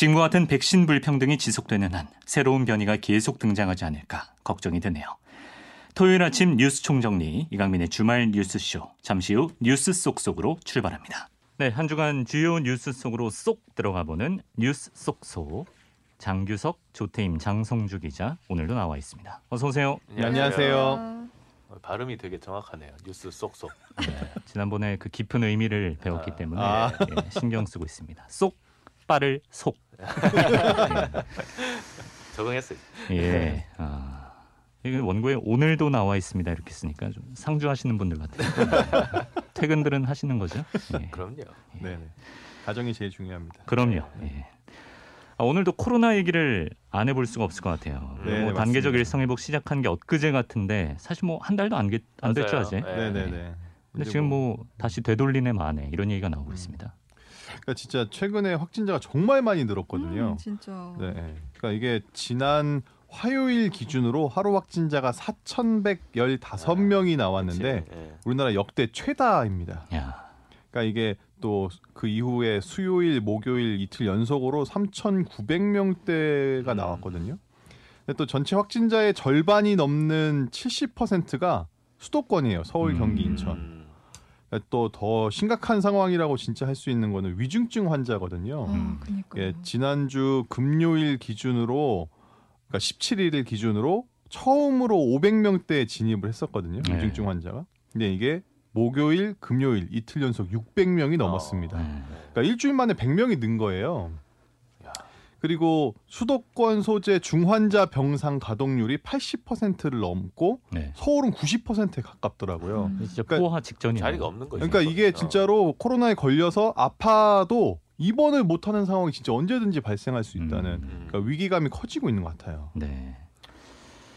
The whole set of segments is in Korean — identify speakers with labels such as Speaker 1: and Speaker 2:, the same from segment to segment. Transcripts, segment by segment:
Speaker 1: 지금과 같은 백신 불평등이 지속되는 한 새로운 변이가 계속 등장하지 않을까 걱정이 되네요. 토요일 아침 뉴스 총정리 이강민의 주말 뉴스쇼 잠시 후 뉴스 속속으로 출발합니다. 네, 한 주간 주요 뉴스 속으로 쏙 들어가 보는 뉴스 속속 장규석, 조태임, 장성주 기자 오늘도 나와 있습니다. 어서 오세요.
Speaker 2: 네,
Speaker 3: 안녕하세요.
Speaker 2: 어, 발음이 되게 정확하네요. 뉴스 쏙쏙.
Speaker 1: 지난번에 그 깊은 의미를 배웠기
Speaker 2: 아.
Speaker 1: 때문에
Speaker 3: 아.
Speaker 1: 예, 신경 쓰고 있습니다. 쏙 빠를 속.
Speaker 2: 적응했어요.
Speaker 1: 예. 아, 이게 원고에 오늘도 나와 있습니다. 이렇게 쓰니까 좀 상주하시는 분들 같아요. 퇴근들은 하시는 거죠? 예.
Speaker 2: 그럼요.
Speaker 3: 네, 네. 가정이 제일 중요합니다.
Speaker 1: 그럼요. 예. 아, 오늘도 코로나 얘기를 안 해볼 수가 없을 것 같아요.
Speaker 3: 네,
Speaker 1: 뭐
Speaker 3: 네,
Speaker 1: 단계적
Speaker 3: 맞습니다.
Speaker 1: 일상 회복 시작한 게 엊그제 같은데 사실 뭐 한 달도 안, 게- 안 됐죠. 아직.
Speaker 2: 네.
Speaker 3: 네, 네, 네.
Speaker 1: 근데 지금 뭐 다시 되돌리네 마네 이런 얘기가 나오고 있습니다.
Speaker 3: 그러니까 진짜 최근에 확진자가 정말 많이 늘었거든요.
Speaker 4: 음, 진짜.
Speaker 3: 네. 그러니까 이게 지난 화요일 기준으로 하루 확진자가 4,115명이 나왔는데
Speaker 2: 그치? 예.
Speaker 3: 우리나라 역대 최다입니다.
Speaker 1: 야,
Speaker 3: 그러니까 이게 또 그 이후에 수요일, 목요일 이틀 연속으로 3,900명대가
Speaker 2: 음.
Speaker 3: 나왔거든요. 근데 또 전체 확진자의 절반이 넘는 70%가 수도권이에요. 서울, 경기,
Speaker 1: 음.
Speaker 3: 인천.
Speaker 2: 음.
Speaker 3: 또더 심각한 상황이라고 진짜 할 수 있는 거는 위중증 환자거든요.
Speaker 4: 아,
Speaker 1: 음.
Speaker 3: 예, 지난주 금요일 기준으로 그러니까 17일 기준으로 처음으로 500명대에 진입을 했었거든요.
Speaker 1: 네.
Speaker 3: 위중증 환자가. 근데 이게 목요일, 금요일 이틀 연속 600명이 넘었습니다.
Speaker 1: 네.
Speaker 3: 그러니까 일주일 만에 100명이 는 거예요.
Speaker 2: 야.
Speaker 3: 그리고 수도권 소재 중환자 병상 가동률이 80%를 넘고
Speaker 1: 네.
Speaker 3: 서울은 90%에 가깝더라고요.
Speaker 4: 음.
Speaker 1: 진짜
Speaker 3: 그러니까
Speaker 1: 직전이에요.
Speaker 2: 자리가 없는 거죠.
Speaker 3: 그러니까 이게
Speaker 2: 어.
Speaker 3: 진짜로 코로나에 걸려서 아파도 입원을 못하는 상황이 진짜 언제든지 발생할 수 있다는
Speaker 1: 음.
Speaker 3: 그러니까 위기감이 커지고 있는 것 같아요.
Speaker 1: 네.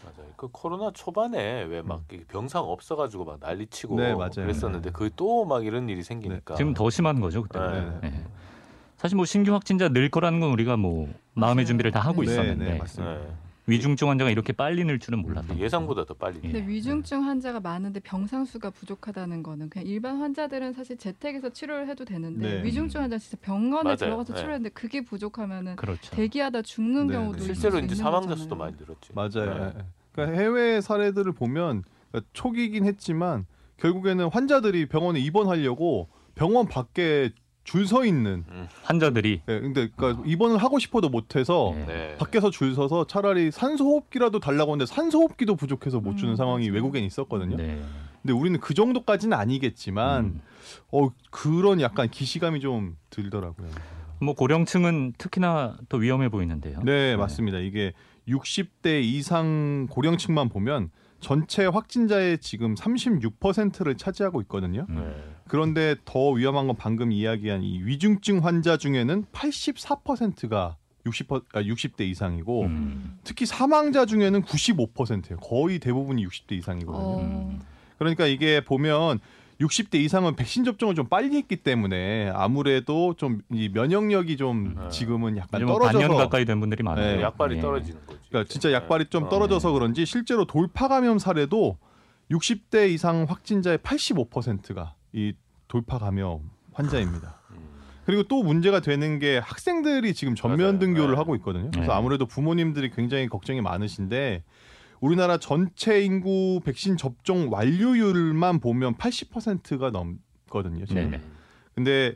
Speaker 2: 맞아요. 그 코로나 초반에 왜 막 병상 없어가지고 막 난리치고
Speaker 3: 음. 네.
Speaker 2: 그랬었는데 그 또 막 이런 일이 생기니까
Speaker 1: 지금 더 심한 거죠 그때.
Speaker 2: 네.
Speaker 1: 네. 사실 뭐 신규 확진자 늘 거라는 건 우리가 뭐 마음의. 준비를 다 하고
Speaker 4: 네,
Speaker 1: 있었는데
Speaker 3: 네, 맞습니다.
Speaker 2: 네.
Speaker 1: 위중증 환자가 이렇게 빨리 늘 줄은 몰랐던
Speaker 2: 예상보다 더 빨리.
Speaker 1: 예.
Speaker 4: 근데 위중증 환자가 많은데 병상 수가 부족하다는 거는 그냥 일반 환자들은 사실 재택에서 치료를 해도 되는데
Speaker 3: 네.
Speaker 4: 위중증 환자 는 진짜 병원에
Speaker 2: 맞아요.
Speaker 4: 들어가서
Speaker 2: 네.
Speaker 4: 치료했는데 그게 부족하면은
Speaker 1: 그렇죠.
Speaker 4: 대기하다 죽는
Speaker 3: 네,
Speaker 4: 경우도
Speaker 3: 네.
Speaker 2: 실제로
Speaker 4: 수
Speaker 2: 이제 사망자
Speaker 4: 거잖아요.
Speaker 2: 수도 많이 늘었지.
Speaker 3: 맞아요. 그러니까 해외 사례들을 보면 그러니까 초기긴 했지만 결국에는 환자들이 병원에 입원하려고 병원 밖에 줄 서 있는.
Speaker 1: 환자들이
Speaker 3: 예, 근데 그러니까 입원을 하고 싶어도 못해서
Speaker 1: 예.
Speaker 2: 네.
Speaker 3: 밖에서 줄 서서 차라리 산소호흡기라도 달라고 하는데 산소호흡기도 부족해서 못 주는
Speaker 4: 음,
Speaker 3: 상황이. 외국엔 있었거든요.
Speaker 1: 네.
Speaker 3: 근데 우리는 그 정도까지는 아니겠지만
Speaker 1: 음.
Speaker 3: 어 그런 약간 기시감이 좀 들더라고요.
Speaker 1: 뭐 고령층은 특히나 더 위험해 보이는데요.
Speaker 3: 네, 맞습니다. 이게 60대 이상 고령층만 보면 전체 확진자의 지금 36%를 차지하고 있거든요.
Speaker 1: 음.
Speaker 2: 네.
Speaker 3: 그런데 더 위험한 건 방금 이야기한 이 위중증 환자 중에는 84%가 60, 아, 60대 이상이고
Speaker 1: 음.
Speaker 3: 특히 사망자 중에는 95%예요. 거의 대부분이 60대 이상이거든요.
Speaker 4: 어,
Speaker 1: 음.
Speaker 3: 그러니까 이게 보면 60대 이상은 백신 접종을 좀 빨리 했기 때문에 아무래도 좀 이 면역력이 좀
Speaker 2: 음.
Speaker 3: 지금은 약간
Speaker 1: 뭐 반년
Speaker 3: 떨어져서
Speaker 1: 가까이 된 분들이 많아요.
Speaker 3: 네,
Speaker 2: 약발이
Speaker 1: 예.
Speaker 2: 떨어지는 거지.
Speaker 3: 그러니까 진짜 약발이 좀
Speaker 2: 어.
Speaker 3: 떨어져서 그런지 실제로 돌파 감염 사례도 60대 이상 확진자의 85%가 이 돌파 감염 환자입니다.
Speaker 2: 음.
Speaker 3: 그리고 또 문제가 되는 게 학생들이 지금 전면
Speaker 2: 맞아요.
Speaker 3: 등교를
Speaker 2: 네.
Speaker 3: 하고 있거든요. 그래서
Speaker 1: 네.
Speaker 3: 아무래도 부모님들이 굉장히 걱정이 많으신데 우리나라 전체 인구 백신 접종 완료율만 보면 80%가 넘거든요. 지금.
Speaker 1: 네네.
Speaker 3: 근데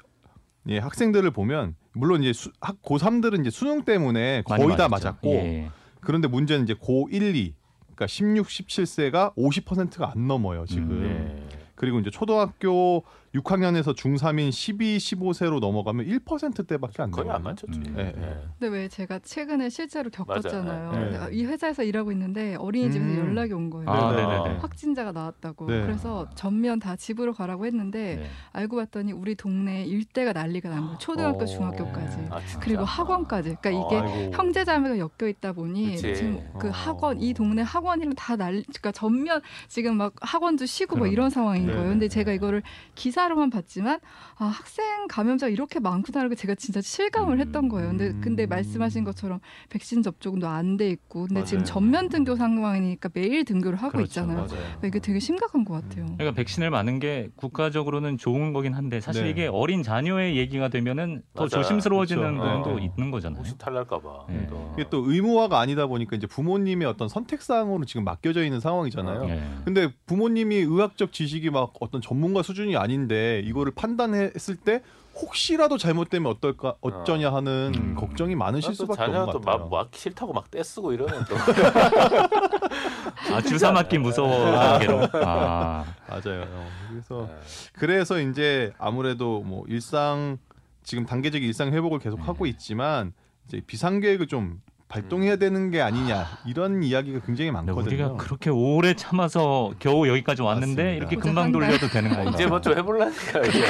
Speaker 3: 예, 학생들을 보면 물론 이제 수, 학 고3들은 이제 수능 때문에 거의 다. 맞았고
Speaker 1: 예.
Speaker 3: 그런데 문제는 이제 고1, 2 그러니까 16, 17세가 50%가 안 넘어요, 지금.
Speaker 1: 음,
Speaker 2: 네.
Speaker 3: 그리고 이제 초등학교 6학년에서 중3인 12, 15세로 넘어가면 1%대밖에 안 돼요.
Speaker 2: 거의 안 맞췄지.
Speaker 1: 음.
Speaker 3: 네,
Speaker 2: 네.
Speaker 4: 근데 왜 제가 최근에 실제로 겪었잖아요.
Speaker 3: 네.
Speaker 4: 이 회사에서 일하고 있는데 어린이집에서
Speaker 3: 음.
Speaker 4: 연락이 온 거예요.
Speaker 1: 아,
Speaker 3: 네.
Speaker 1: 네네네.
Speaker 4: 확진자가 나왔다고.
Speaker 3: 네.
Speaker 4: 그래서 전면 다 집으로 가라고 했는데
Speaker 1: 네.
Speaker 4: 알고 봤더니 우리 동네 일대가 난리가 난 거예요. 초등학교,
Speaker 3: 어.
Speaker 4: 중학교까지.
Speaker 2: 아?
Speaker 4: 그리고 학원까지. 그러니까 이게
Speaker 3: 아이고.
Speaker 4: 형제자매가 엮여 있다 보니
Speaker 2: 그치.
Speaker 4: 지금 그
Speaker 3: 어.
Speaker 4: 학원 이 동네 학원이랑 다 난리 그러니까 전면 지금 막 학원도 쉬고 뭐
Speaker 1: 그러네.
Speaker 4: 이런 상황인
Speaker 3: 네.
Speaker 4: 거예요. 근데 제가 이거를 기사 로만 봤지만 아 학생 감염자 이렇게 많구나라고 제가 진짜 실감을
Speaker 1: 음.
Speaker 4: 했던 거예요. 근데 근데 말씀하신 것처럼 백신 접종도 안 돼 있고 근데 지금
Speaker 2: 맞아요.
Speaker 4: 전면 등교 상황이니까 매일 등교를 하고
Speaker 1: 그렇죠.
Speaker 4: 있잖아요.
Speaker 2: 맞아요.
Speaker 4: 이게 되게 심각한 것 같아요.
Speaker 1: 그러니까 백신을 맞는 게 국가적으로는 좋은 거긴 한데 사실
Speaker 3: 네.
Speaker 1: 이게 어린 자녀의 얘기가 되면은 더
Speaker 2: 맞아요.
Speaker 1: 조심스러워지는
Speaker 3: 그렇죠.
Speaker 1: 부분도
Speaker 2: 네.
Speaker 1: 있는 거잖아요.
Speaker 2: 혹시 탈날까봐.
Speaker 1: 네.
Speaker 2: 또.
Speaker 3: 이게 또 의무화가 아니다 보니까 이제 부모님의 어떤 선택 사항으로 지금 맡겨져 있는 상황이잖아요.
Speaker 1: 예.
Speaker 3: 근데 부모님이 의학적 지식이 막 어떤 전문가 수준이 아닌 데 이거를 판단했을 때 혹시라도 잘못되면 어떨까 어쩌냐 하는
Speaker 1: 음.
Speaker 3: 걱정이 많으실
Speaker 2: 또
Speaker 3: 수밖에 없는 또것
Speaker 2: 막,
Speaker 3: 같아요.
Speaker 2: 막 싫다고 막 떼쓰고 이러면 또
Speaker 1: 아 주사 맞기 무서워 단계로. 아,
Speaker 3: 맞아요. 어, 그래서
Speaker 2: 네.
Speaker 3: 그래서 이제 아무래도 뭐 일상 지금 단계적 일상 회복을 계속
Speaker 1: 네.
Speaker 3: 하고 있지만 이제 비상 계획을 좀 발동해야 되는 게 아니냐 이런 이야기가 굉장히 많거든요.
Speaker 1: 우리가 그렇게 오래 참아서 겨우 여기까지 왔는데
Speaker 3: 맞습니다.
Speaker 1: 이렇게 금방. 돌려도 되는 거예요.
Speaker 2: 이제 뭐 좀 해볼라니까 이제.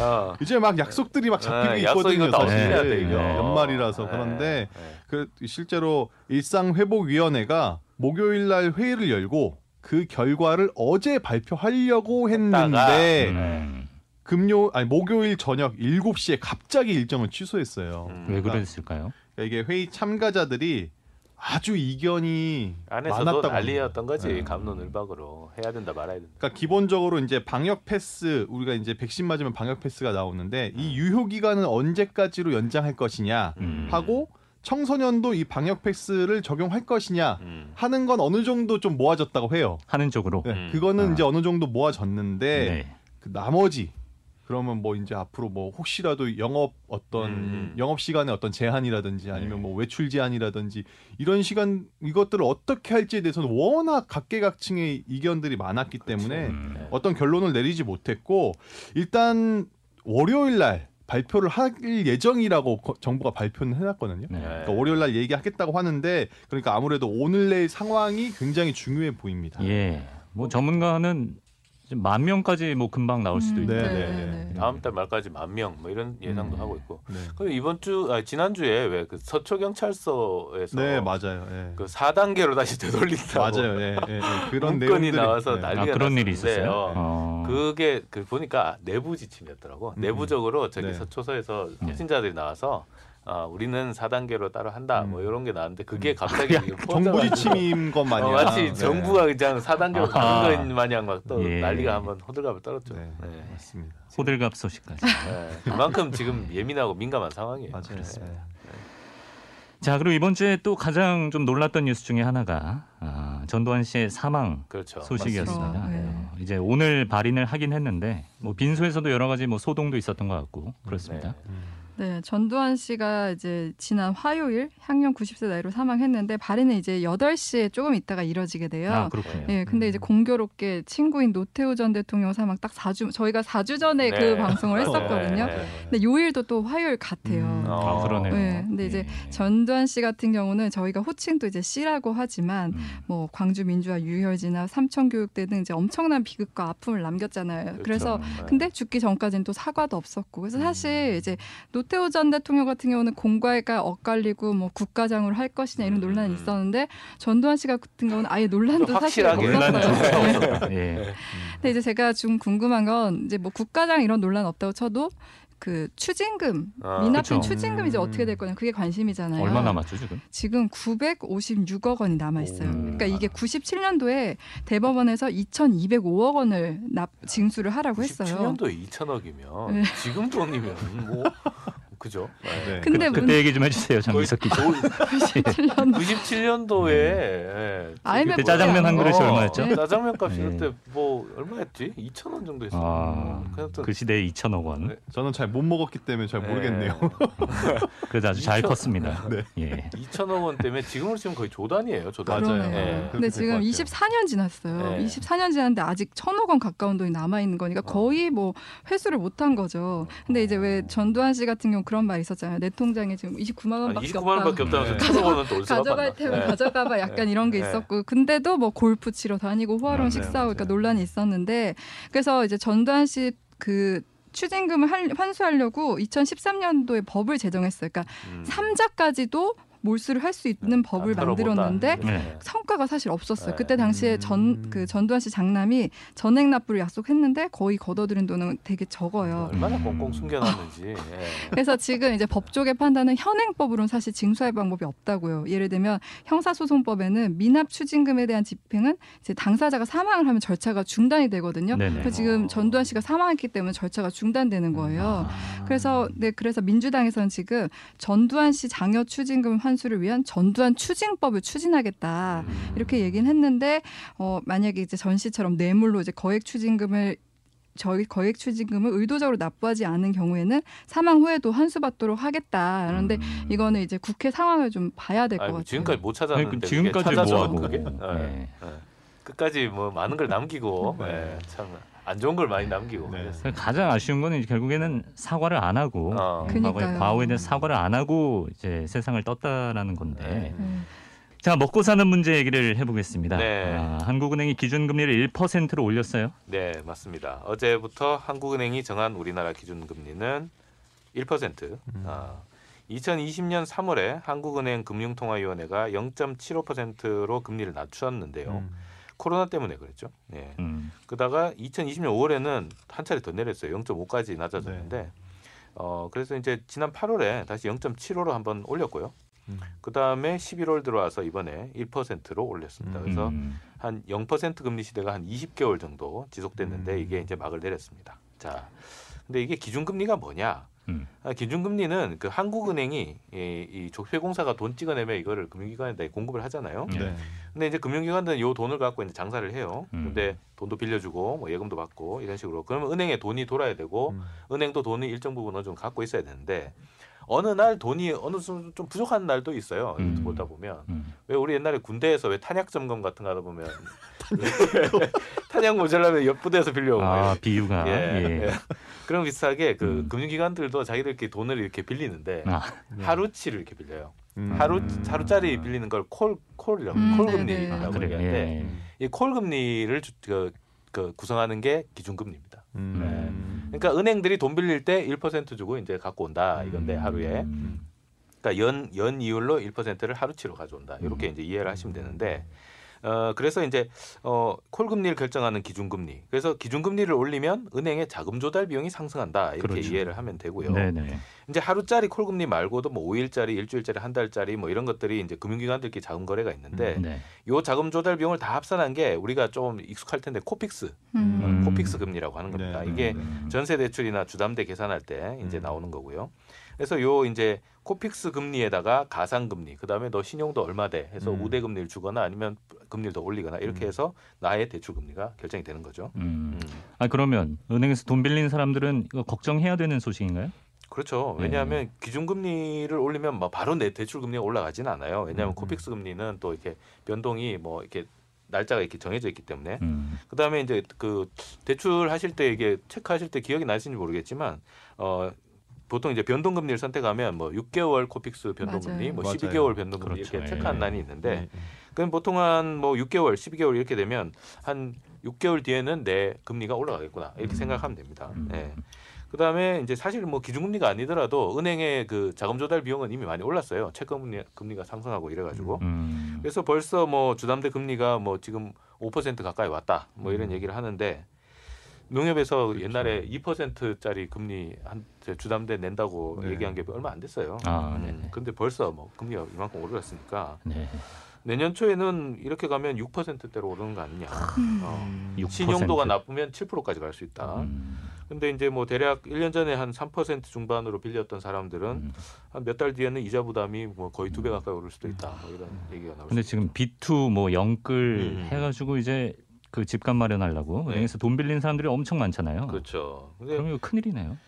Speaker 2: 어.
Speaker 3: 이제 막 약속들이 막 잡히고
Speaker 2: 네,
Speaker 3: 있거든요. 사실.
Speaker 2: 이거.
Speaker 3: 연말이라서
Speaker 2: 네.
Speaker 3: 그런데
Speaker 2: 네.
Speaker 3: 그 실제로 일상회복위원회가 목요일 날 회의를 열고 그 결과를 어제 발표하려고 했는데
Speaker 1: 음,
Speaker 3: 금요 아니 목요일 저녁 7시에 갑자기 일정을 취소했어요.
Speaker 2: 음.
Speaker 1: 왜
Speaker 3: 그러니까
Speaker 1: 그랬을까요?
Speaker 3: 이게 회의 참가자들이 아주 이견이
Speaker 2: 안에서도
Speaker 3: 많았다고
Speaker 2: 난리였던 거지
Speaker 3: 네.
Speaker 2: 감론을박으로 해야 된다 말아야 된다.
Speaker 3: 그러니까 기본적으로 이제 방역 패스 우리가 이제 백신 맞으면 방역 패스가 나오는데 이 유효 기간은 언제까지로 연장할 것이냐
Speaker 1: 음.
Speaker 3: 하고 청소년도 이 방역 패스를 적용할 것이냐
Speaker 2: 음.
Speaker 3: 하는 건 어느 정도 좀 모아졌다고 해요.
Speaker 1: 하는 쪽으로.
Speaker 3: 네,
Speaker 2: 음.
Speaker 3: 그거는
Speaker 1: 아.
Speaker 3: 이제 어느 정도 모아졌는데
Speaker 1: 네.
Speaker 3: 그 나머지 그러면 뭐 이제 앞으로 뭐 혹시라도 영업 어떤
Speaker 2: 음.
Speaker 3: 영업 시간에 어떤 제한이라든지 아니면
Speaker 1: 네.
Speaker 3: 뭐 외출 제한이라든지 이런 시간 이것들을 어떻게 할지에 대해서는 워낙 각계각층의 이견들이 많았기 때문에
Speaker 1: 음.
Speaker 2: 네.
Speaker 3: 어떤 결론을 내리지 못했고 일단 월요일 날 발표를 할 예정이라고 거- 정부가 발표는 해놨거든요.
Speaker 1: 네.
Speaker 3: 그러니까 월요일 날 얘기하겠다고 하는데 그러니까 아무래도 오늘 내일 상황이 굉장히 중요해 보입니다.
Speaker 1: 예. 뭐 전문가는 만 명까지 뭐 금방 나올 수도
Speaker 4: 음,
Speaker 1: 있고.
Speaker 3: 네,
Speaker 4: 네,
Speaker 3: 네,
Speaker 4: 네.
Speaker 2: 다음 달 말까지 만 명 뭐 이런 예상도
Speaker 1: 음.
Speaker 2: 하고 있고.
Speaker 3: 네,
Speaker 2: 그 이번 주 아, 지난 주에 왜 그 서초 경찰서에서
Speaker 3: 네 맞아요. 예.
Speaker 2: 그 4단계로 다시 되돌린다고
Speaker 3: 맞아요. 예, 예, 예. 그런 내용들이
Speaker 2: 나와서
Speaker 3: 네.
Speaker 2: 난리가
Speaker 1: 아 그런 일이
Speaker 2: 났었는데,
Speaker 1: 있었어요.
Speaker 2: 어.
Speaker 1: 어.
Speaker 2: 그게 그 보니까 내부 지침이었더라고.
Speaker 3: 음.
Speaker 2: 내부적으로 저기
Speaker 3: 네.
Speaker 2: 서초서에서
Speaker 1: 네.
Speaker 2: 확진자들이 나와서 아, 우리는 4단계로 따로 한다. 뭐
Speaker 3: 음.
Speaker 2: 이런 게 나왔는데 그게 갑자기 이게
Speaker 3: 정부 지침인 것 마냥
Speaker 2: 어, 마치
Speaker 3: 네.
Speaker 2: 정부가 그냥 4단계로
Speaker 1: 아하.
Speaker 2: 가는 것 마냥 막또
Speaker 1: 예.
Speaker 2: 난리가 한번 호들갑을 떨었죠.
Speaker 3: 네,
Speaker 2: 네.
Speaker 3: 맞습니다.
Speaker 1: 호들갑 소식까지.
Speaker 2: 네. 그만큼 지금 예민하고 민감한 상황이에요.
Speaker 3: 맞아요.
Speaker 2: 네.
Speaker 1: 자 그리고 이번 주에 또 가장 좀 놀랐던 뉴스 중에 하나가 아, 전두환 씨의 사망
Speaker 2: 그렇죠.
Speaker 1: 소식이었습니다.
Speaker 4: 맞습니다. 네.
Speaker 1: 어, 이제 오늘 발인을 하긴 했는데 뭐 빈소에서도 여러 가지 뭐 소동도 있었던 것 같고 그렇습니다.
Speaker 2: 네.
Speaker 4: 네, 전두환 씨가 이제 지난 화요일 향년 90세 나이로 사망했는데 발인은 이제 8시에 조금 있다가 이뤄지게 돼요.
Speaker 1: 아 그렇군요.
Speaker 4: 예, 근데 이제 공교롭게 친구인 노태우 전 대통령 사망 딱 4주 저희가 4주 전에
Speaker 2: 네.
Speaker 4: 그 방송을 했었거든요.
Speaker 2: 네.
Speaker 4: 근데 요일도 또 화요일 같아요.
Speaker 3: 음.
Speaker 1: 아 그러네요.
Speaker 4: 네, 근데 이제
Speaker 1: 예.
Speaker 4: 전두환 씨 같은 경우는 저희가 호칭도 이제 씨라고 하지만
Speaker 1: 음.
Speaker 4: 뭐 광주 민주화 유혈지나 삼천교육대 등 이제 엄청난 비극과 아픔을 남겼잖아요. 그래서
Speaker 2: 그렇죠.
Speaker 4: 근데 죽기 전까지는 또 사과도 없었고 그래서 사실 이제 노 태우 전 대통령 같은 경우는 공과가 엇갈리고 뭐 국가장으로 할 것이냐 이런 논란이
Speaker 2: 음.
Speaker 4: 있었는데 전두환 씨 같은 경우는 아예 논란도 사실 없었어요. 네.
Speaker 1: 예.
Speaker 4: 근데 이제 제가 좀 궁금한 건 이제 뭐 국가장 이런 논란 없다고 쳐도 그 추징금
Speaker 2: 아,
Speaker 4: 미납금
Speaker 1: 그쵸.
Speaker 4: 추징금 이제
Speaker 3: 음.
Speaker 4: 어떻게 될 거냐 그게 관심이잖아요.
Speaker 1: 얼마 남았죠 지금?
Speaker 4: 지금 956억 원이 남아 있어요.
Speaker 1: 오.
Speaker 4: 그러니까 이게 97년도에 대법원에서 2,205억 원을 납 징수를 하라고 했어요.
Speaker 2: 97년도에 2천억이면
Speaker 4: 네.
Speaker 2: 지금 돈이면 뭐 그죠?
Speaker 3: 네.
Speaker 4: 근데
Speaker 1: 그, 때 얘기 좀 해주세요 장미석 기자.
Speaker 4: 97년
Speaker 2: 97년도에 예,
Speaker 4: 아이고,
Speaker 1: 그때 짜장면 한 그릇이
Speaker 2: 어,
Speaker 1: 얼마였죠?
Speaker 4: 네.
Speaker 2: 짜장면 값이
Speaker 1: 네.
Speaker 2: 그때 뭐 얼마였지? 2천 원 정도 했어.
Speaker 1: 아,
Speaker 2: 또
Speaker 1: 그 시대에 2천억 원.
Speaker 2: 네.
Speaker 3: 저는 잘 못 먹었기 때문에 잘 모르겠네요.
Speaker 1: 그래도 아주 잘
Speaker 2: 이천-
Speaker 1: 컸습니다.
Speaker 3: 네.
Speaker 1: 예.
Speaker 2: 2천억 원 때문에 지금으로 치면 거의 조단이에요. 조단.
Speaker 3: 맞아요.
Speaker 4: 네. 근데 지금
Speaker 3: 같아요.
Speaker 4: 24년 지났어요.
Speaker 2: 네.
Speaker 4: 24년 지났는데 아직 천억 원 가까운 돈이 남아 있는 거니까 거의 뭐 회수를 못한 거죠. 근데 이제 왜 전두환 씨 같은 경우 그런 말 있었잖아요. 내 통장에 지금 29만
Speaker 2: 아,
Speaker 4: 원밖에
Speaker 2: 29만
Speaker 4: 없다.
Speaker 2: 원밖에 없다면서
Speaker 3: 네.
Speaker 2: 어디서
Speaker 4: 가져갈? 테면
Speaker 2: 네.
Speaker 4: 가져가봐 약간 이런 게
Speaker 2: 네.
Speaker 4: 있었고 근데도 뭐 골프 치러 다니고 호화로운 식사하고 그러니까. 논란이 있었는데 그래서 이제 전두환 씨그 추징금을 할- 환수하려고 2013년도에 법을 제정했어요. 그러니까
Speaker 2: 음.
Speaker 4: 삼자까지도 몰수를 할 수 있는 법을
Speaker 2: 다 들어본다.
Speaker 4: 만들었는데
Speaker 1: 네.
Speaker 4: 성과가 사실 없었어요.
Speaker 2: 네.
Speaker 4: 그때 당시에 전
Speaker 3: 음.
Speaker 4: 그 전두환 씨 장남이 전액 납부를 약속했는데 거의 걷어들인 돈은 되게 적어요.
Speaker 2: 얼마나
Speaker 1: 음.
Speaker 2: 꽁꽁 숨겨놨는지. 예.
Speaker 4: 그래서 지금 이제 법조계 판단은 현행법으로는 사실 징수할 방법이 없다고요. 예를 들면 형사소송법에는 미납 추징금에 대한 집행은 이제 당사자가 사망을 하면 절차가 중단이 되거든요.
Speaker 1: 네네.
Speaker 4: 그래서 지금
Speaker 2: 어.
Speaker 4: 전두환 씨가 사망했기 때문에 절차가 중단되는 거예요.
Speaker 1: 아.
Speaker 4: 그래서 네 그래서 민주당에서는 지금 전두환 씨 장여 추징금 환 수를 위한 전두환 추징법을 추진하겠다
Speaker 2: 음.
Speaker 4: 이렇게 얘기는 했는데 어 만약에 이제 전 씨처럼 뇌물로 이제 거액 추징금을 저희 거액 추징금을 의도적으로 납부하지 않은 경우에는 사망 후에도 환수받도록 하겠다. 그런데
Speaker 1: 음.
Speaker 4: 이거는 이제 국회 상황을 좀 봐야 될 것 같아요.
Speaker 2: 지금까지 못 찾았는데
Speaker 1: 그 지금까지
Speaker 2: 그게 찾아줘,
Speaker 1: 뭐 하고.
Speaker 2: 그게?
Speaker 1: 네.
Speaker 2: 예. 예. 끝까지 뭐 많은 걸 남기고
Speaker 3: 네.
Speaker 2: 예, 참 안 좋은 걸 많이 남기고
Speaker 3: 네.
Speaker 1: 가장 아쉬운 거는 이제 결국에는 사과를 안 하고
Speaker 2: 어.
Speaker 1: 과거에. 과거에 대한 사과를 안 하고 이제 세상을 떴다라는 건데
Speaker 4: 네.
Speaker 1: 자 먹고 사는 문제 얘기를 해보겠습니다.
Speaker 2: 네.
Speaker 1: 아, 한국은행이 기준금리를 1%로 올렸어요.
Speaker 2: 네, 맞습니다. 어제부터 한국은행이 정한 우리나라 기준금리는 1%.
Speaker 3: 음.
Speaker 2: 아, 2020년 3월에 한국은행 금융통화위원회가 0.75%로 금리를 낮추었는데요.
Speaker 3: 음.
Speaker 2: 코로나 때문에 그랬죠. 예.
Speaker 1: 음.
Speaker 2: 그다가 2020년 5월에는 한 차례 더 내렸어요. 0.5까지 낮아졌는데,
Speaker 3: 네.
Speaker 2: 어 그래서 이제 지난 8월에 다시 0.75로 한번 올렸고요.
Speaker 3: 음.
Speaker 2: 그 다음에 11월 들어와서 이번에 1%로 올렸습니다.
Speaker 3: 음.
Speaker 2: 그래서
Speaker 1: 음.
Speaker 2: 한0% 금리 시대가 한 20개월 정도 지속됐는데
Speaker 3: 음.
Speaker 2: 이게 이제 막을 내렸습니다. 자, 근데 이게 기준금리가 뭐냐?
Speaker 1: 음.
Speaker 2: 아, 기준금리는 그 한국은행이 이, 이 조폐공사가 돈 찍어내면 이거를 금융기관에다 공급을 하잖아요.
Speaker 1: 네.
Speaker 3: 네.
Speaker 2: 근데 이제 금융기관들은 요 돈을 갖고 이제 장사를 해요.
Speaker 1: 음.
Speaker 2: 근데 돈도 빌려주고 뭐 예금도 받고 이런 식으로 그러면 은행에 돈이 돌아야 되고
Speaker 3: 음.
Speaker 2: 은행도 돈이 일정 부분 어느 정도 갖고 있어야 되는데 어느 날 돈이 어느 정도 좀 부족한 날도 있어요.
Speaker 1: 음.
Speaker 2: 보다 보면
Speaker 1: 음.
Speaker 2: 왜 우리 옛날에 군대에서 왜 탄약 점검 같은 거 하다 보면 탄약 모자라면 옆 부대에서 빌려오고
Speaker 1: 막아 비유가
Speaker 2: 예,
Speaker 1: 예.
Speaker 2: 예. 그런 비슷하게 그
Speaker 1: 음.
Speaker 2: 금융기관들도 자기들끼리 돈을 이렇게 빌리는데
Speaker 1: 아,
Speaker 3: 네.
Speaker 2: 하루치를 이렇게 빌려요.
Speaker 3: 음.
Speaker 2: 하루
Speaker 1: 음.
Speaker 2: 하루짜리 빌리는 걸 콜 콜이라고
Speaker 4: 음,
Speaker 2: 콜
Speaker 4: 네네.
Speaker 2: 금리라고
Speaker 1: 아, 그래.
Speaker 2: 얘기하는데
Speaker 1: 예.
Speaker 2: 이콜 금리를 주- 그, 그 구성하는 게 기준금리입니다.
Speaker 3: 음.
Speaker 2: 그러니까 은행들이 돈 빌릴 때 1% 주고 이제 갖고 온다 이건데 하루에
Speaker 1: 음.
Speaker 2: 그러니까 연, 연 이율로 1%를 하루치로 가져온다. 이렇게
Speaker 1: 음.
Speaker 2: 이제 이해를 하시면 되는데 어 그래서 이제 어 콜금리를 결정하는 기준금리. 그래서 기준금리를 올리면 은행의 자금 조달 비용이 상승한다. 이렇게
Speaker 1: 그렇죠.
Speaker 2: 이해를 하면 되고요.
Speaker 1: 네네.
Speaker 2: 이제 하루짜리 콜금리 말고도 뭐 5일짜리, 일주일짜리, 한 달짜리 뭐 이런 것들이 이제 금융기관들끼리 자금 거래가 있는데
Speaker 1: 네.
Speaker 2: 요 자금 조달 비용을 다 합산한 게 우리가 좀 익숙할 텐데 코픽스,
Speaker 4: 음.
Speaker 1: 음.
Speaker 2: 코픽스 금리라고 하는 겁니다.
Speaker 3: 네.
Speaker 2: 이게
Speaker 1: 음.
Speaker 2: 전세 대출이나 주담대 계산할 때 이제
Speaker 3: 음.
Speaker 2: 나오는 거고요. 그래서 요 이제 코픽스 금리에다가 가산 금리, 그다음에 너 신용도 얼마 돼 해서
Speaker 3: 음.
Speaker 2: 우대 금리를 주거나 아니면 금리를 더 올리거나 이렇게
Speaker 3: 음.
Speaker 2: 해서 나의 대출 금리가 결정이 되는 거죠.
Speaker 1: 음.
Speaker 2: 음.
Speaker 1: 아 그러면 은행에서 돈 빌린 사람들은 이거 걱정해야 되는 소식인가요?
Speaker 2: 그렇죠.
Speaker 1: 네.
Speaker 2: 왜냐하면 기준금리를 올리면 뭐 바로 내 대출 금리가 올라가지는 않아요. 왜냐하면
Speaker 3: 음.
Speaker 2: 코픽스 금리는 또 이렇게 변동이 뭐 이렇게 날짜가 이렇게 정해져 있기 때문에
Speaker 1: 음.
Speaker 2: 그다음에 이제 그 대출 하실 때 이게 체크하실 때 기억이 나실지 모르겠지만 어 보통 이제 변동 금리를 선택하면 뭐 6개월 코픽스 변동 금리,
Speaker 4: 맞아요.
Speaker 2: 뭐
Speaker 3: 맞아요.
Speaker 2: 12개월 변동 금리
Speaker 1: 그렇죠.
Speaker 2: 이렇게 체크한
Speaker 1: 예.
Speaker 2: 난이 있는데
Speaker 3: 네.
Speaker 2: 그럼 보통 한 뭐 6개월, 12개월 이렇게 되면 한 6개월 뒤에는 내 금리가 올라가겠구나 이렇게
Speaker 1: 음.
Speaker 2: 생각하면 됩니다.
Speaker 1: 음.
Speaker 2: 예. 그다음에 이제 사실 뭐 기준금리가 아니더라도 은행의 그 자금 조달 비용은 이미 많이 올랐어요. 채권 금리 금리가 상승하고 이래가지고
Speaker 1: 음.
Speaker 2: 그래서 벌써 뭐 주담대 금리가 뭐 지금 5% 가까이 왔다 뭐 이런
Speaker 3: 음.
Speaker 2: 얘기를 하는데 농협에서
Speaker 3: 그렇죠.
Speaker 2: 옛날에 2%짜리 금리 한 주담대 낸다고
Speaker 3: 네.
Speaker 2: 얘기한 게 얼마 안 됐어요.
Speaker 1: 아,
Speaker 2: 음,
Speaker 1: 네네.
Speaker 2: 근데 벌써 뭐 금리가 이만큼 오르렀으니까
Speaker 1: 네.
Speaker 2: 내년 초에는 이렇게 가면 6%대로 오르는 거 아니냐. 어.
Speaker 3: 음.
Speaker 1: 6%.
Speaker 2: 신용도가 나쁘면 7%까지 갈 수 있다.
Speaker 1: 음.
Speaker 2: 근데 이제 뭐 대략 1년 전에 한 3% 중반으로 빌렸던 사람들은
Speaker 1: 음.
Speaker 2: 한몇 달 뒤에는 이자 부담이 뭐 거의 두 배 가까이 오를 수도 있다. 뭐 이런 얘기가 나올
Speaker 1: 근데
Speaker 2: 수
Speaker 1: 지금 B2 뭐 영끌
Speaker 2: 음.
Speaker 1: 해가지고 이제 그 집값 마련하려고
Speaker 2: 네.
Speaker 1: 은행에서 돈 빌린 사람들이 엄청 많잖아요.
Speaker 2: 그렇죠.
Speaker 1: 그럼 이거 큰일이네요.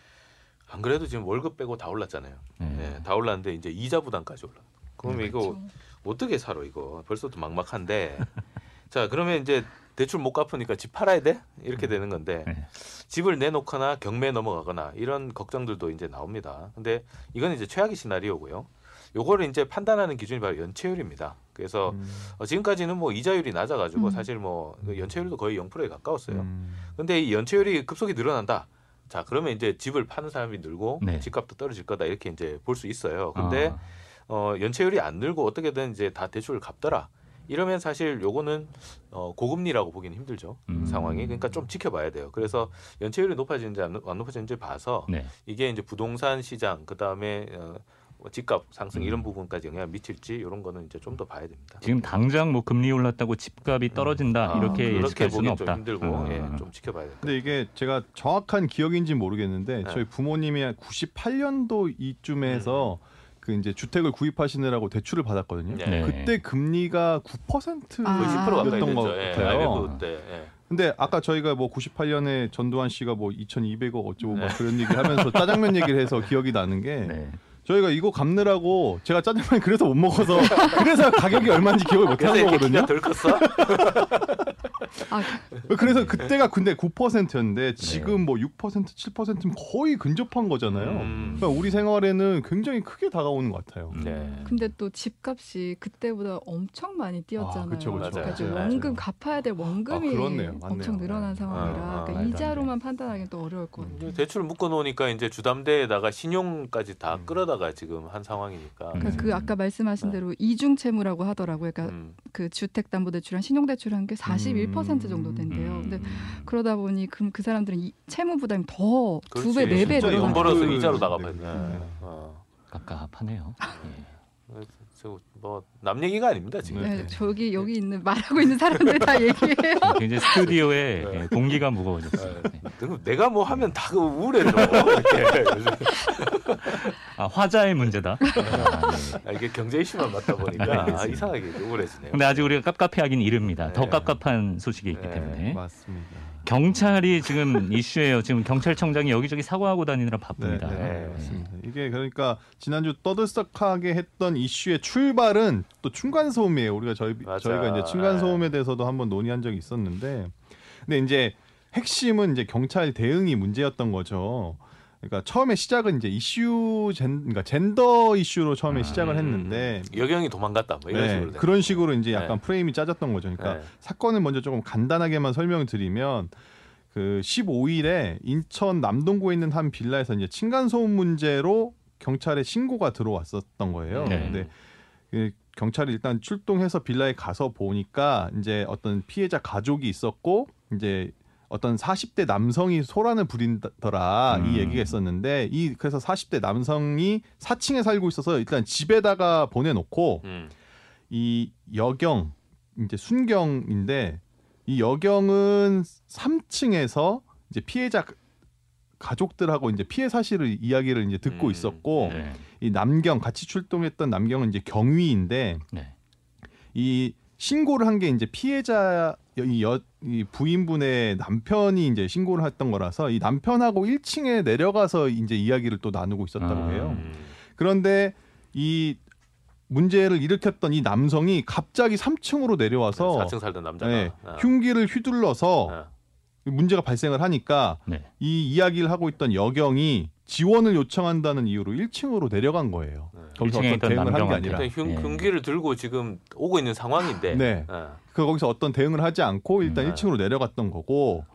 Speaker 2: 안 그래도 지금 월급 빼고 다 올랐잖아요.
Speaker 1: 네.
Speaker 2: 네, 다 올랐는데 이제 이자 부담까지 올라. 그러면 이거
Speaker 4: 그렇죠.
Speaker 2: 어떻게 살아 이거? 벌써도 막막한데. 자, 그러면 이제 대출 못 갚으니까 집 팔아야 돼? 이렇게 되는 건데
Speaker 1: 네.
Speaker 2: 집을 내놓거나 경매 넘어가거나 이런 걱정들도 이제 나옵니다. 근데 이건 이제 최악의 시나리오고요. 요거를 이제 판단하는 기준이 바로 연체율입니다. 그래서
Speaker 3: 음.
Speaker 2: 어, 지금까지는 뭐 이자율이 낮아가지고
Speaker 4: 음.
Speaker 2: 사실 뭐그 연체율도 거의 0%에 가까웠어요.
Speaker 3: 음.
Speaker 2: 근데 이 연체율이 급속히 늘어난다. 자, 그러면 이제 집을 파는 사람이 늘고
Speaker 1: 네.
Speaker 2: 집값도 떨어질 거다 이렇게 이제 볼 수 있어요. 근데
Speaker 1: 아,
Speaker 2: 어, 연체율이 안 늘고 어떻게든 이제 다 대출을 갚더라. 이러면 사실 요거는 어, 고금리라고 보기는 힘들죠
Speaker 1: 음.
Speaker 2: 상황이 그러니까 좀 지켜봐야 돼요. 그래서 연체율이 높아지는지 안, 높- 높아지는지 봐서
Speaker 1: 네.
Speaker 2: 이게 이제 부동산 시장 그 다음에 어, 뭐 집값 상승
Speaker 1: 음.
Speaker 2: 이런 부분까지 영향을 미칠지 이런 거는 이제 좀 더 봐야 됩니다.
Speaker 1: 지금 당장 뭐 금리 올랐다고 집값이 떨어진다
Speaker 2: 아,
Speaker 1: 이렇게
Speaker 2: 그렇게
Speaker 1: 예측할 수는 없다.
Speaker 2: 좀 힘들고
Speaker 1: 음.
Speaker 2: 예, 좀 지켜봐야 될것
Speaker 3: 근데 이게 제가 정확한 기억인지 모르겠는데
Speaker 2: 네.
Speaker 3: 저희 부모님이 한 98년도 이쯤에서 그 이제 주택을 구입하시느라고 대출을 받았거든요.
Speaker 2: 같아요.
Speaker 1: 네.
Speaker 3: 그때 금리가 9%였던
Speaker 4: 아.
Speaker 2: 거의 10% 가까이
Speaker 3: 것.
Speaker 2: 예,
Speaker 3: 같아요.
Speaker 2: IMF 때. 예.
Speaker 3: 근데 아까 저희가 뭐 98년에 전두환 씨가 뭐 2,200억 어쩌고 막
Speaker 2: 네.
Speaker 3: 그런 얘기를 하면서 짜장면 얘기를 해서 기억이 나는 게
Speaker 1: 네.
Speaker 3: 저희가 이거 갚느라고 제가 짜장면 그래서 못 먹어서 그래서 가격이 얼마인지 기억을 못 하는 거거든요.
Speaker 2: 덜 컸어?
Speaker 4: 아,
Speaker 3: 그래서 그때가 근데 9%였는데 지금 뭐 6% 7%면 거의 근접한 거잖아요.
Speaker 2: 음.
Speaker 3: 그러니까 우리 생활에는 굉장히 크게 다가오는 것 같아요.
Speaker 2: 네.
Speaker 4: 근데 또 집값이 그때보다 엄청 많이 뛰었잖아요.
Speaker 3: 아, 그쵸, 그쵸.
Speaker 4: 그러니까
Speaker 2: 맞아요.
Speaker 4: 원금 갚아야 될 원금이
Speaker 3: 아, 그렇네요. 맞네요.
Speaker 4: 엄청 늘어난
Speaker 3: 네.
Speaker 4: 상황이라
Speaker 2: 아, 아,
Speaker 4: 그러니까 이자로만 판단하기는 또 어려울 것 같아요.
Speaker 2: 이제 대출 묶어 놓으니까 이제 주담대에다가 신용까지 다
Speaker 3: 음.
Speaker 2: 끌어다가 지금 한 상황이니까.
Speaker 1: 음.
Speaker 4: 그러니까 그 아까 말씀하신
Speaker 2: 네.
Speaker 4: 대로 이중 채무라고 하더라고요. 그러니까
Speaker 2: 음.
Speaker 4: 그 주택 담보대출이랑 신용대출한 게 41%
Speaker 3: 음.
Speaker 4: 정도 된대요.
Speaker 1: 음.
Speaker 4: 근데 그러다 보니 그, 그 사람들은 이 채무 부담이 더 두 배. 네배
Speaker 3: 진짜
Speaker 2: 돈 벌어서
Speaker 3: 그-
Speaker 2: 이자로
Speaker 3: 네,
Speaker 2: 나가봐야
Speaker 3: 네.
Speaker 2: 돼.
Speaker 3: 네.
Speaker 2: 어.
Speaker 1: 깝깝하네요. 예.
Speaker 2: 뭐남 얘기가 아닙니다 지금.
Speaker 3: 네.
Speaker 4: 네, 저기 여기 있는 말하고 있는 사람들 다 얘기해요.
Speaker 1: 굉장히 스튜디오에
Speaker 2: 네.
Speaker 1: 예, 공기가 무거워졌어요. 네.
Speaker 2: 네. 내가 뭐 하면 다그 우울해져.
Speaker 1: 아, 화자의 문제다. 아, 네.
Speaker 2: 아, 이게 경제 이슈만 맞다 보니까 아. 이상하게 우울해지네요.
Speaker 1: 근데 아직 우리가 깝깝해하긴 이릅니다. 더
Speaker 2: 네.
Speaker 1: 깝깝한 소식이 있기
Speaker 2: 네.
Speaker 1: 때문에
Speaker 3: 맞습니다.
Speaker 1: 경찰이 지금 이슈예요. 지금 경찰청장이 여기저기 사고하고 다니느라 바쁩니다.
Speaker 3: 네,
Speaker 2: 네.
Speaker 3: 맞습니다. 이게 그러니까 지난주 떠들썩하게 했던 이슈의 출발은 또 층간 소음이에요. 우리가 저희
Speaker 2: 맞아.
Speaker 3: 저희가 이제 층간
Speaker 2: 네.
Speaker 3: 소음에 대해서도 한번 논의한 적이 있었는데, 근데 이제 핵심은 이제 경찰 대응이 문제였던 거죠. 그러니까 처음에 시작은 이제 이슈 젠 그러니까 젠더 이슈로 처음에
Speaker 1: 아,
Speaker 3: 시작을
Speaker 2: 음,
Speaker 3: 했는데
Speaker 2: 여경이 도망갔다. 뭐 이런
Speaker 3: 네,
Speaker 2: 식으로. 된
Speaker 3: 그런. 식으로 이제 약간
Speaker 2: 네.
Speaker 3: 프레임이 짜졌던 거죠. 그러니까
Speaker 2: 네.
Speaker 3: 사건을 먼저 조금 간단하게만 설명을 드리면 그 15일에 인천 남동구에 있는 한 빌라에서 이제 층간 소음 문제로 경찰에 신고가 들어왔었던 거예요.
Speaker 1: 네.
Speaker 3: 근데 그 경찰이 일단 출동해서 빌라에 가서 보니까 이제 어떤 피해자 가족이 있었고 이제 어떤 40대 남성이 소란을 부린더라
Speaker 1: 음.
Speaker 3: 이 얘기가 있었는데 이 그래서 40대 남성이 4층에 살고 있어서 일단 집에다가 보내놓고
Speaker 2: 음.
Speaker 3: 이 여경 이제 순경인데 이 여경은 3층에서 이제 피해자 가족들하고 이제 피해 사실을 이야기를 이제 듣고
Speaker 2: 음,
Speaker 3: 있었고
Speaker 1: 네.
Speaker 3: 이 남경 같이 출동했던 남경은 이제 경위인데
Speaker 1: 네.
Speaker 3: 이 신고를 한 게 이제 피해자 이, 여, 이 부인분의 남편이 이제 신고를 했던 거라서 이 남편하고 1층에 내려가서 이제 이야기를 또 나누고 있었다고
Speaker 1: 아.
Speaker 3: 해요.
Speaker 2: 음.
Speaker 3: 그런데 이 문제를 일으켰던 이 남성이 갑자기 3층으로 내려와서
Speaker 2: 4층 살던 남자가
Speaker 3: 네,
Speaker 2: 아.
Speaker 3: 흉기를 휘둘러서
Speaker 2: 아.
Speaker 3: 문제가 발생을 하니까
Speaker 1: 네.
Speaker 3: 이 이야기를 하고 있던 여경이 지원을 요청한다는 이유로 1층으로 내려간 거예요.
Speaker 2: 네.
Speaker 3: 거기서
Speaker 1: 1층에
Speaker 3: 어떤 대응을 한 게. 아니라.
Speaker 2: 일단 흉,
Speaker 1: 예.
Speaker 2: 흉기를 들고 지금 오고 있는 상황인데.
Speaker 3: 네.
Speaker 2: 아.
Speaker 3: 그 거기서 어떤 대응을 하지 않고 일단
Speaker 2: 음.
Speaker 3: 1층으로 내려갔던 거고.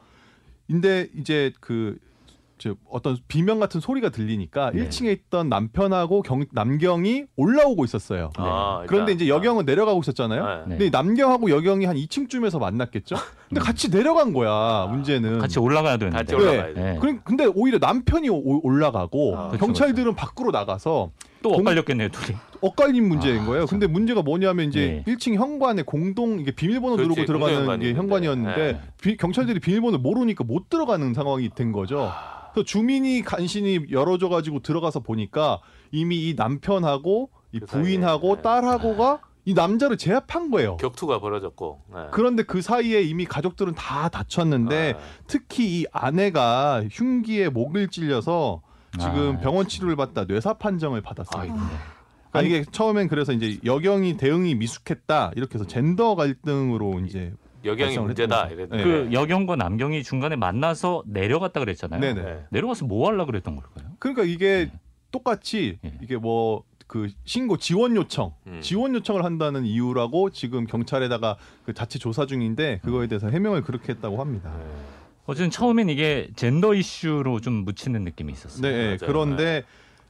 Speaker 3: 근데 이제 그저 어떤 비명 같은 소리가 들리니까
Speaker 1: 네.
Speaker 3: 1층에 있던 남편하고 경, 남경이 올라오고 있었어요.
Speaker 2: 아,
Speaker 3: 그런데 이제 여경은 내려가고 있었잖아요.
Speaker 2: 아.
Speaker 1: 네.
Speaker 3: 근데 남경하고 여경이 한 2층쯤에서 만났겠죠. 근데 같이 내려간 거야. 문제는.
Speaker 1: 같이 올라가야 되는데.
Speaker 2: 같이
Speaker 3: 네.
Speaker 2: 올라가야 돼.
Speaker 1: 네.
Speaker 3: 그래- 근데 오히려 남편이 오- 올라가고
Speaker 2: 아,
Speaker 1: 그렇죠,
Speaker 3: 경찰들은 밖으로 나가서
Speaker 1: 또
Speaker 3: 공-
Speaker 1: 엇갈렸겠네요, 둘이.
Speaker 3: 엇갈린 문제인
Speaker 1: 아,
Speaker 3: 거예요.
Speaker 1: 참.
Speaker 3: 근데 문제가 뭐냐면 이제
Speaker 1: 네.
Speaker 3: 1층 현관에 공동 이게 비밀번호
Speaker 2: 그렇지,
Speaker 3: 누르고 들어가는
Speaker 2: 공동
Speaker 3: 게
Speaker 2: 현관이
Speaker 3: 현관이었는데
Speaker 2: 있는데.
Speaker 3: 비- 경찰들이 비밀번호 모르니까 못 들어가는 상황이 된 거죠.
Speaker 2: 아.
Speaker 3: 그래서 주민이 간신히 열어줘 가지고 들어가서 보니까 이미 이 남편하고
Speaker 2: 이그
Speaker 3: 부인하고
Speaker 2: 네.
Speaker 3: 딸하고가 이 남자를 제압한 거예요.
Speaker 2: 격투가 벌어졌고. 네.
Speaker 3: 그런데 그 사이에 이미 가족들은 다 다쳤는데
Speaker 2: 아.
Speaker 3: 특히 이 아내가 흉기에 목을 찔려서 지금
Speaker 1: 아,
Speaker 3: 병원 치료를 받다 뇌사 판정을 받았어요.
Speaker 2: 아이고.
Speaker 3: 그러니까 이게 처음엔 그래서 이제 여경이 대응이 미숙했다 이렇게 해서 젠더 갈등으로 이제
Speaker 2: 여경이 문제다.
Speaker 3: 했던
Speaker 2: 이랬는데.
Speaker 3: 네.
Speaker 1: 그 여경과 남경이 중간에 만나서 내려갔다 그랬잖아요.
Speaker 3: 네네.
Speaker 2: 네.
Speaker 1: 내려가서 뭐 하려 그랬던 걸까요?
Speaker 3: 그러니까 이게
Speaker 1: 네.
Speaker 3: 똑같이
Speaker 1: 네.
Speaker 3: 이게 뭐 그 신고 지원 요청
Speaker 2: 음.
Speaker 3: 지원 요청을 한다는 이유라고 지금 경찰에다가 그 자체 조사 중인데 그거에 대해서 해명을 그렇게 했다고 합니다.
Speaker 2: 네.
Speaker 1: 어쨌든 처음엔 이게 젠더 이슈로 좀 묻히는 느낌이 있었어요.
Speaker 3: 네,
Speaker 2: 맞아요.
Speaker 3: 그런데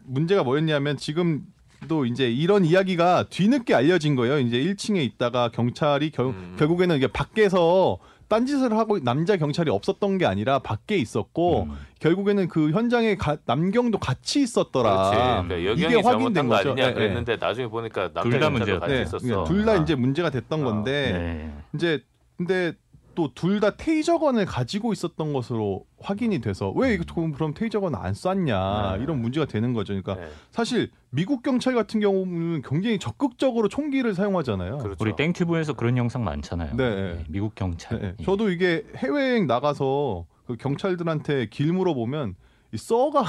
Speaker 3: 문제가 뭐였냐면 지금 또 이제 이런 이야기가 뒤늦게 알려진 거예요. 이제 1층에 있다가 경찰이 결,
Speaker 2: 음.
Speaker 3: 결국에는 이게 밖에서 딴짓을 하고 남자 경찰이 없었던 게 아니라 밖에 있었고
Speaker 1: 음.
Speaker 3: 결국에는 그 현장에 가- 남경도 같이 있었더라.
Speaker 2: 그렇지. 그러니까
Speaker 3: 이게 확인된
Speaker 2: 거. 아니냐
Speaker 3: 예, 예.
Speaker 2: 그랬는데 나중에 보니까 남자
Speaker 1: 둘다
Speaker 2: 경찰도. 같이
Speaker 3: 네,
Speaker 2: 있었어.
Speaker 3: 둘다
Speaker 2: 아.
Speaker 3: 이제 문제가 됐던
Speaker 2: 어,
Speaker 3: 건데
Speaker 1: 네.
Speaker 3: 이제 근데 또 둘 다 테이저건을 가지고 있었던 것으로 확인이 돼서 왜 이거 그럼 테이저건 안 쐈냐
Speaker 2: 네.
Speaker 3: 이런 문제가 되는 거죠. 그러니까
Speaker 2: 네,
Speaker 3: 사실 미국 경찰 같은 경우는 굉장히 적극적으로 총기를 사용하잖아요.
Speaker 2: 그렇죠.
Speaker 1: 우리 땡튜브에서 그런 영상 많잖아요.
Speaker 3: 네.
Speaker 1: 미국 경찰.
Speaker 3: 네,
Speaker 1: 예.
Speaker 3: 저도 이게 해외여행 나가서 그 경찰들한테 길 물어보면 이 써가 이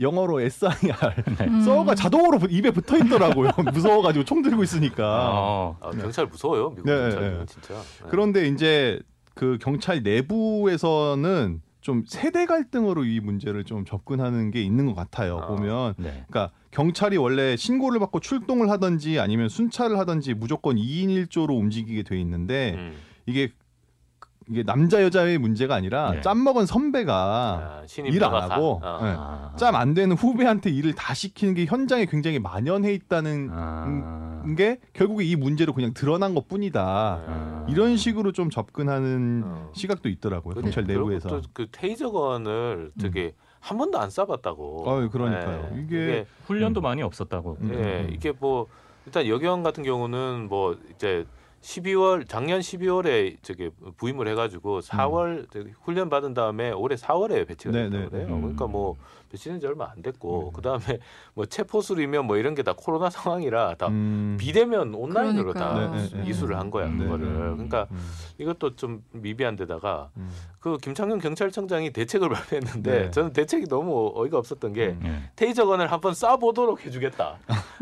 Speaker 3: 영어로 SIR
Speaker 4: 음.
Speaker 3: 써가 자동으로 입에 붙어 있더라고요. 무서워가지고 총 들고 있으니까.
Speaker 1: 어,
Speaker 2: 아, 경찰 무서워요 미국
Speaker 3: 네,
Speaker 2: 경찰
Speaker 3: 네.
Speaker 2: 진짜. 네.
Speaker 3: 그런데 이제 그 경찰 내부에서는 좀 세대 갈등으로 이 문제를 좀 접근하는 게 있는 것 같아요.
Speaker 2: 아.
Speaker 3: 보면
Speaker 1: 네.
Speaker 3: 그러니까 경찰이 원래 신고를 받고 출동을 하든지 아니면 순찰을 하든지 무조건 2인 1조로 움직이게 돼 있는데
Speaker 2: 음.
Speaker 3: 이게 이게 남자 여자의 문제가 아니라
Speaker 1: 네.
Speaker 3: 짬 먹은 선배가
Speaker 2: 아, 신입
Speaker 3: 일안
Speaker 2: 나가.
Speaker 3: 하고
Speaker 2: 어.
Speaker 3: 네.
Speaker 1: 아.
Speaker 3: 짬안 되는 후배한테 일을 다 시키는 게 현장에 굉장히 만연해 있다는
Speaker 1: 아.
Speaker 3: 게 결국에 이 문제로 그냥 드러난 것 뿐이다.
Speaker 1: 아.
Speaker 3: 이런 식으로 좀 접근하는
Speaker 2: 어.
Speaker 3: 시각도 있더라고요.
Speaker 2: 근데
Speaker 3: 경찰 내부에서.
Speaker 2: 또그 테이저건을 되게 한 번도 안 쏴봤다고.
Speaker 3: 어이, 그러니까요.
Speaker 2: 네.
Speaker 3: 이게-
Speaker 1: 훈련도
Speaker 3: 음.
Speaker 1: 많이 없었다고.
Speaker 3: 음.
Speaker 2: 예, 이게 뭐 일단 여경 같은 경우는 뭐 이제 12월 작년 12월에 저기 부임을 해가지고 4월 저기 훈련 받은 다음에 올해 4월에 배치가
Speaker 3: 네,
Speaker 2: 됐다고
Speaker 3: 네,
Speaker 2: 그래요.
Speaker 1: 네.
Speaker 2: 그러니까 뭐 배치된 지 얼마 안 됐고
Speaker 3: 네.
Speaker 2: 그 다음에 뭐 체포술이면 뭐 이런 게 다 코로나 상황이라 다
Speaker 3: 음,
Speaker 2: 비대면 온라인으로
Speaker 4: 그러니까요.
Speaker 2: 다
Speaker 3: 네, 네, 네.
Speaker 2: 이수를 한 거야
Speaker 3: 네,
Speaker 2: 그거를.
Speaker 3: 네.
Speaker 2: 그러니까
Speaker 3: 음,
Speaker 2: 이것도 좀 미비한 데다가
Speaker 3: 음.
Speaker 2: 그 김창룡 경찰청장이 대책을 발표했는데
Speaker 3: 네.
Speaker 2: 저는 대책이 너무 어이가 없었던 게
Speaker 3: 음.
Speaker 1: 예.
Speaker 2: 테이저건을 한번 쏴보도록 해주겠다.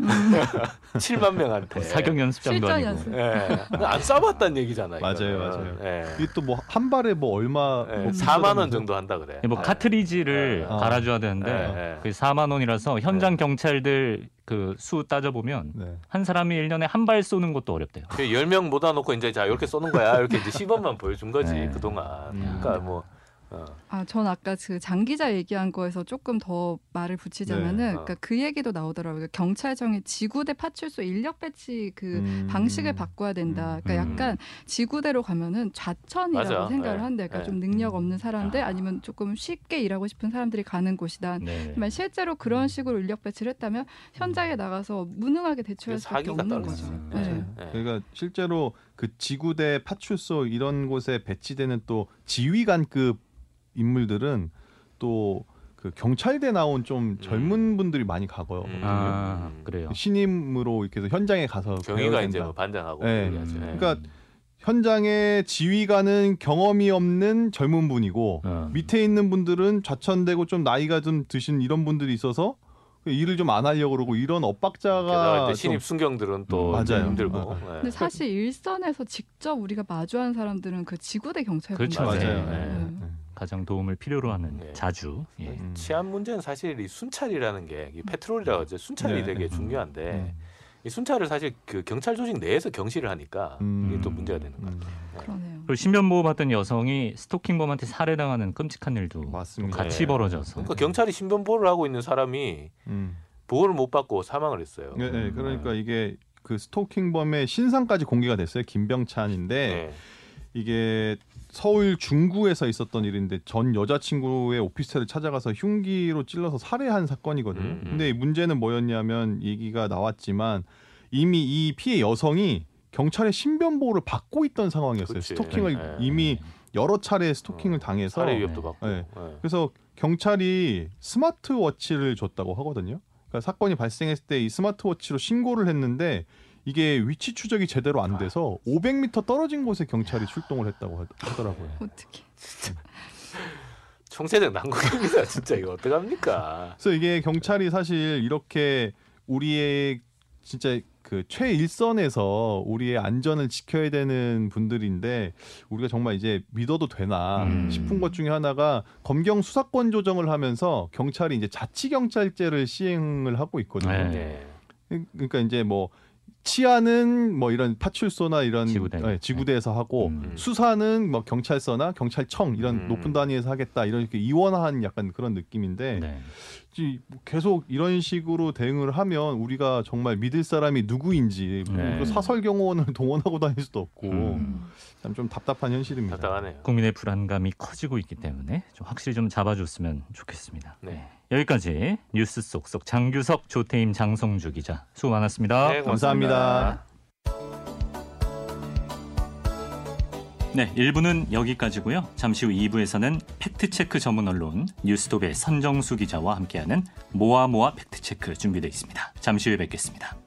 Speaker 2: 7만 명한테.
Speaker 1: 사격 연습장도
Speaker 4: 실전
Speaker 1: 아니고.
Speaker 4: 연습.
Speaker 2: 예. 안 쏴봤다는 얘기잖아요.
Speaker 3: 맞아요,
Speaker 2: 이거는.
Speaker 3: 맞아요.
Speaker 2: 예.
Speaker 3: 이게 또 뭐 한 발에 뭐 얼마
Speaker 2: 예,
Speaker 3: 뭐
Speaker 2: 4만 원 정도 한다 그래.
Speaker 1: 뭐
Speaker 2: 예.
Speaker 1: 카트리지를
Speaker 2: 예.
Speaker 1: 갈아줘야 되는 데
Speaker 2: 예, 예.
Speaker 1: 그 4만 원이라서 현장 경찰들 그 수 따져 보면
Speaker 3: 네.
Speaker 1: 한 사람이 1년에 한 발 쏘는 것도 어렵대요.
Speaker 2: 그 10명 모아 놓고 이제 자 이렇게 쏘는 거야. 이렇게 이제 시범만 보여준 거지
Speaker 1: 네.
Speaker 2: 그동안.
Speaker 3: 음.
Speaker 2: 그러니까 뭐 어.
Speaker 4: 아, 전 아까 그 장기자 얘기한 거에서 조금 더 말을 붙이자면은,
Speaker 2: 네.
Speaker 4: 그러니까 그 얘기도 나오더라고요. 경찰청의 지구대 파출소 인력 배치 그
Speaker 3: 음.
Speaker 4: 방식을 바꿔야 된다. 그러니까
Speaker 1: 음.
Speaker 4: 약간 지구대로 가면은 좌천이라고
Speaker 2: 맞아.
Speaker 4: 생각을
Speaker 2: 네.
Speaker 4: 한대. 그러니까
Speaker 2: 네.
Speaker 4: 좀 능력 없는 사람들
Speaker 1: 아.
Speaker 4: 아니면 조금 쉽게 일하고 싶은 사람들이 가는 곳이다.
Speaker 1: 네.
Speaker 4: 하지만 실제로 그런 식으로 인력 배치를 했다면 현장에 나가서 무능하게 대처할
Speaker 2: 그
Speaker 4: 수밖에 없는. 거죠.
Speaker 1: 네.
Speaker 4: 네.
Speaker 2: 예.
Speaker 3: 그러니까 실제로 그 지구대 파출소 이런 곳에 배치되는 또 지휘관급 인물들은 또 그 경찰대 나온 좀 젊은 분들이 많이 가고요.
Speaker 2: 음.
Speaker 1: 아 그래요.
Speaker 3: 신임으로 이렇게 해서 현장에 가서
Speaker 2: 경위가
Speaker 3: 배워야
Speaker 2: 이제
Speaker 3: 된다.
Speaker 2: 뭐 반장하고
Speaker 3: 네.
Speaker 2: 얘기하죠. 예.
Speaker 3: 그러니까 현장에 지휘관은 경험이 없는 젊은 분이고
Speaker 1: 어.
Speaker 3: 밑에 있는 분들은 좌천되고 좀 나이가 좀 드신 이런 분들이 있어서 일을 좀 안 하려고 그러고 이런
Speaker 2: 게다가
Speaker 3: 엇박자가
Speaker 2: 이제
Speaker 3: 좀
Speaker 2: 신입 순경들은 또
Speaker 3: 음, 맞아요.
Speaker 2: 힘들고.
Speaker 3: 어,
Speaker 2: 예.
Speaker 4: 근데 사실 일선에서 직접 우리가 마주한 사람들은 그 지구대 경찰분들
Speaker 1: 그렇죠.
Speaker 3: 맞아요.
Speaker 1: 네.
Speaker 3: 네.
Speaker 1: 가장 도움을 필요로 하는
Speaker 2: 네.
Speaker 1: 자주. 예.
Speaker 3: 음.
Speaker 2: 치안 문제는 사실 이 순찰이라는 게 이 페트롤이라고 하죠. 순찰이
Speaker 3: 네.
Speaker 2: 되게
Speaker 1: 음.
Speaker 2: 중요한데
Speaker 3: 음.
Speaker 2: 이 순찰을 사실 그 경찰 조직 내에서 경시를 하니까
Speaker 3: 음.
Speaker 2: 이게 또 문제가 되는 거예요.
Speaker 3: 음.
Speaker 4: 그러네요.
Speaker 1: 그리고 신변 보호 받던 여성이 스토킹범한테 살해당하는 끔찍한 일도
Speaker 3: 맞습니다.
Speaker 1: 같이
Speaker 2: 네.
Speaker 1: 벌어져서.
Speaker 2: 그러니까 경찰이 신변 보호를 하고 있는 사람이
Speaker 3: 음.
Speaker 2: 보호를 못 받고 사망을 했어요.
Speaker 3: 네, 네, 그러니까 이게 그 스토킹범의 신상까지 공개가 됐어요. 김병찬인데
Speaker 2: 네.
Speaker 3: 이게 서울 중구에서 있었던 일인데 전 여자친구의 오피스텔을 찾아가서 흉기로 찔러서 살해한 사건이거든요.
Speaker 2: 음, 음.
Speaker 3: 근데 이 문제는 뭐였냐면 얘기가 나왔지만 이미 이 피해 여성이 경찰의 신변 보호를 받고 있던 상황이었어요.
Speaker 2: 그치.
Speaker 3: 스토킹을
Speaker 2: 네.
Speaker 3: 이미 여러 차례 스토킹을 당해서
Speaker 2: 살해 위협도
Speaker 1: 네.
Speaker 2: 받고.
Speaker 3: 네.
Speaker 2: 네.
Speaker 3: 그래서 경찰이 스마트워치를 줬다고 하거든요. 그러니까 사건이 발생했을 때 이 스마트워치로 신고를 했는데 이게 위치 추적이 제대로 안 돼서 500m 떨어진 곳에 경찰이 출동을 했다고 하- 하더라고요.
Speaker 4: 어떻게?
Speaker 2: 총체적 난국입니다. 진짜 이거 어떡합니까?
Speaker 3: 그래서 이게 경찰이 사실 이렇게 우리의 진짜 그 최일선에서 우리의 안전을 지켜야 되는 분들인데 우리가 정말 이제 믿어도 되나
Speaker 1: 음.
Speaker 3: 싶은 것 중에 하나가 검경 수사권 조정을 하면서 경찰이 이제 자치 경찰제를 시행을 하고 있거든요.
Speaker 1: 네.
Speaker 2: 네.
Speaker 3: 그러니까 이제 뭐지 치아는 뭐 이런 파출소나 이런
Speaker 1: 지구대.
Speaker 3: 네, 지구대에서 하고
Speaker 1: 음.
Speaker 3: 수사는 뭐 경찰서나 경찰청 이런
Speaker 2: 음.
Speaker 3: 높은 단위에서 하겠다 이런 이렇게 이원화한 약간 그런 느낌인데
Speaker 1: 네.
Speaker 3: 이- 계속 이런 식으로 대응을 하면 우리가 정말 믿을 사람이 누구인지
Speaker 1: 네.
Speaker 3: 그 사설 경호원을 동원하고 다닐 수도 없고
Speaker 1: 음.
Speaker 3: 참좀 답답한 현실입니다.
Speaker 2: 답답하네요.
Speaker 1: 국민의 불안감이 커지고 있기 때문에 좀 확실히 좀 잡아줬으면 좋겠습니다.
Speaker 2: 네.
Speaker 1: 여기까지 뉴스 속속 장규석, 조태임, 장성주 기자 수고 많았습니다.
Speaker 2: 네,
Speaker 3: 감사합니다.
Speaker 1: 네, 1부는 여기까지고요. 잠시 후 2부에서는 팩트체크 전문 언론 뉴스톱의 선정수 기자와 함께하는 모아모아 팩트체크 준비되어 있습니다. 잠시 후에 뵙겠습니다.